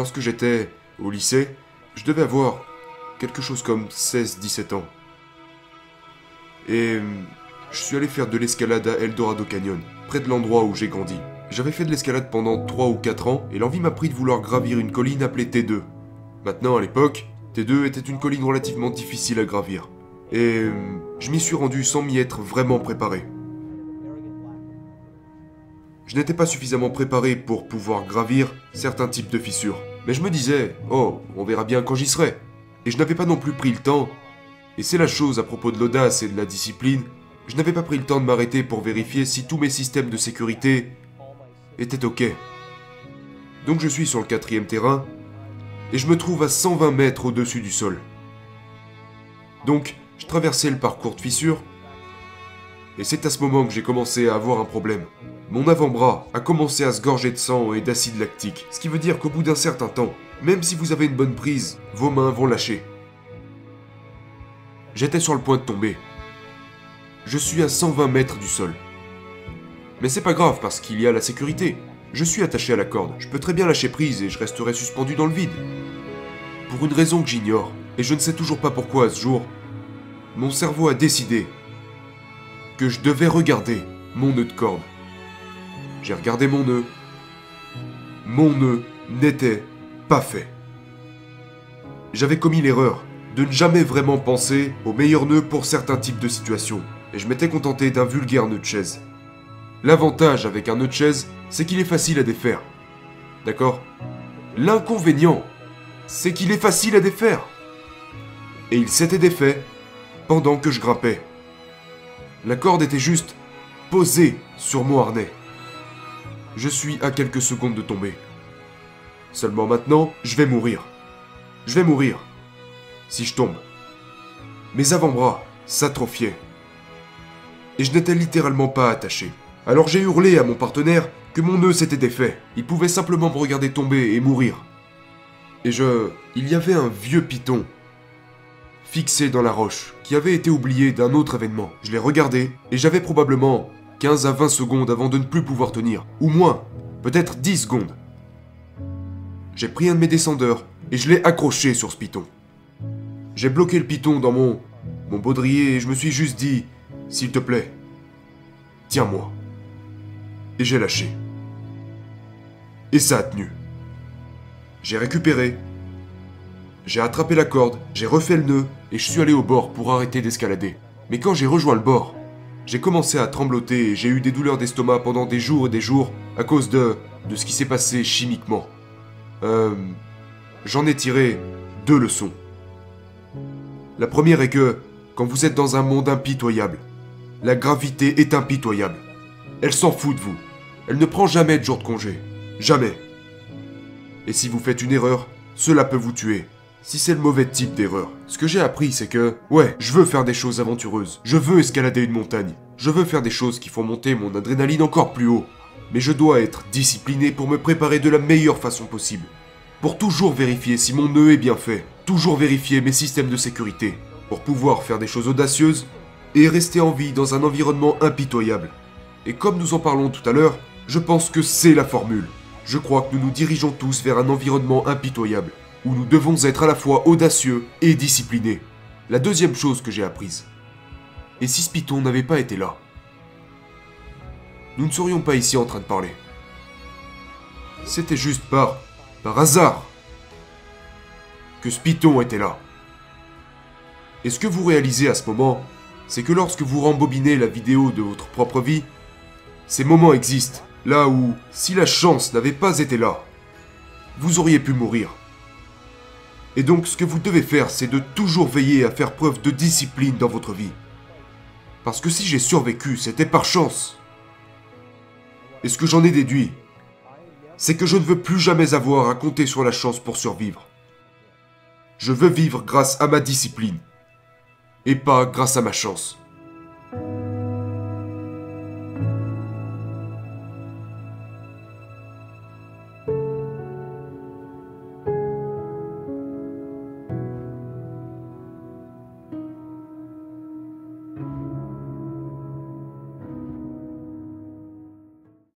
Lorsque j'étais au lycée, je devais avoir quelque chose comme 16-17 ans. Et euh, je suis allé faire de l'escalade à Eldorado Canyon, près de l'endroit où j'ai grandi. J'avais fait de l'escalade pendant 3 ou 4 ans et l'envie m'a pris de vouloir gravir une colline appelée T2. Maintenant, à l'époque, T2 était une colline relativement difficile à gravir. Et euh, je m'y suis rendu sans m'y être vraiment préparé. Je n'étais pas suffisamment préparé pour pouvoir gravir certains types de fissures. Mais je me disais, oh, on verra bien quand j'y serai. Et je n'avais pas non plus pris le temps. Et c'est la chose à propos de l'audace et de la discipline, je n'avais pas pris le temps de m'arrêter pour vérifier si tous mes systèmes de sécurité étaient OK. Donc je suis sur le quatrième terrain, et je me trouve à 120 mètres au-dessus du sol. Donc, je traversais le parcours de fissures, et c'est à ce moment que j'ai commencé à avoir un problème. Mon avant-bras a commencé à se gorger de sang et d'acide lactique, ce qui veut dire qu'au bout d'un certain temps, même si vous avez une bonne prise, vos mains vont lâcher. J'étais sur le point de tomber. Je suis à 120 mètres du sol. Mais c'est pas grave parce qu'il y a la sécurité. Je suis attaché à la corde, je peux très bien lâcher prise et je resterai suspendu dans le vide. Pour une raison que j'ignore, et je ne sais toujours pas pourquoi à ce jour, mon cerveau a décidé que je devais regarder mon nœud de corde. J'ai regardé mon nœud. Mon nœud n'était pas fait. J'avais commis l'erreur de ne jamais vraiment penser au meilleur nœud pour certains types de situations, et je m'étais contenté d'un vulgaire nœud de chaise. L'avantage avec un nœud de chaise, c'est qu'il est facile à défaire. D'accord? L'inconvénient, c'est qu'il est facile à défaire. Et il s'était défait pendant que je grimpais. La corde était juste posée sur mon harnais. Je suis à quelques secondes de tomber. Seulement maintenant, je vais mourir. Je vais mourir. Si je tombe. Mes avant-bras s'atrophiaient. Et je n'étais littéralement pas attaché. Alors j'ai hurlé à mon partenaire que mon nœud s'était défait. Il pouvait simplement me regarder tomber et mourir. Et je... Il y avait un vieux python fixé dans la roche qui avait été oublié d'un autre événement. Je l'ai regardé et j'avais probablement 15 à 20 secondes avant de ne plus pouvoir tenir. Ou moins, peut-être 10 secondes. J'ai pris un de mes descendeurs et je l'ai accroché sur ce python. J'ai bloqué le python dans mon, mon baudrier et je me suis juste dit, s'il te plaît, tiens-moi. Et j'ai lâché. Et ça a tenu. J'ai récupéré. J'ai attrapé la corde, j'ai refait le nœud et je suis allé au bord pour arrêter d'escalader. Mais quand j'ai rejoint le bord, j'ai commencé à trembloter et j'ai eu des douleurs d'estomac pendant des jours et des jours à cause de, ce qui s'est passé chimiquement. Euh, J'en ai tiré deux leçons. La première est que, quand vous êtes dans un monde impitoyable, la gravité est impitoyable. Elle s'en fout de vous. Elle ne prend jamais de jour de congé. Jamais. Et si vous faites une erreur, cela peut vous tuer. Si c'est le mauvais type d'erreur. Ce que j'ai appris, c'est que, ouais, je veux faire des choses aventureuses. Je veux escalader une montagne. Je veux faire des choses qui font monter mon adrénaline encore plus haut. Mais je dois être discipliné pour me préparer de la meilleure façon possible. Pour toujours vérifier si mon nœud est bien fait. Toujours vérifier mes systèmes de sécurité. Pour pouvoir faire des choses audacieuses et rester en vie dans un environnement impitoyable. Et comme nous en parlons tout à l'heure, je pense que c'est la formule. Je crois que nous nous dirigeons tous vers un environnement impitoyable, où nous devons être à la fois audacieux et disciplinés. La deuxième chose que j'ai apprise. Et si ce python n'avait pas été là Nous ne serions pas ici en train de parler. C'était juste par... par hasard que ce python était là. Et ce que vous réalisez à ce moment, c'est que lorsque vous rembobinez la vidéo de votre propre vie, ces moments existent, là où, si la chance n'avait pas été là, vous auriez pu mourir. Et donc ce que vous devez faire, c'est de toujours veiller à faire preuve de discipline dans votre vie. Parce que si j'ai survécu, c'était par chance. Et ce que j'en ai déduit, c'est que je ne veux plus jamais avoir à compter sur la chance pour survivre. Je veux vivre grâce à ma discipline, et pas grâce à ma chance.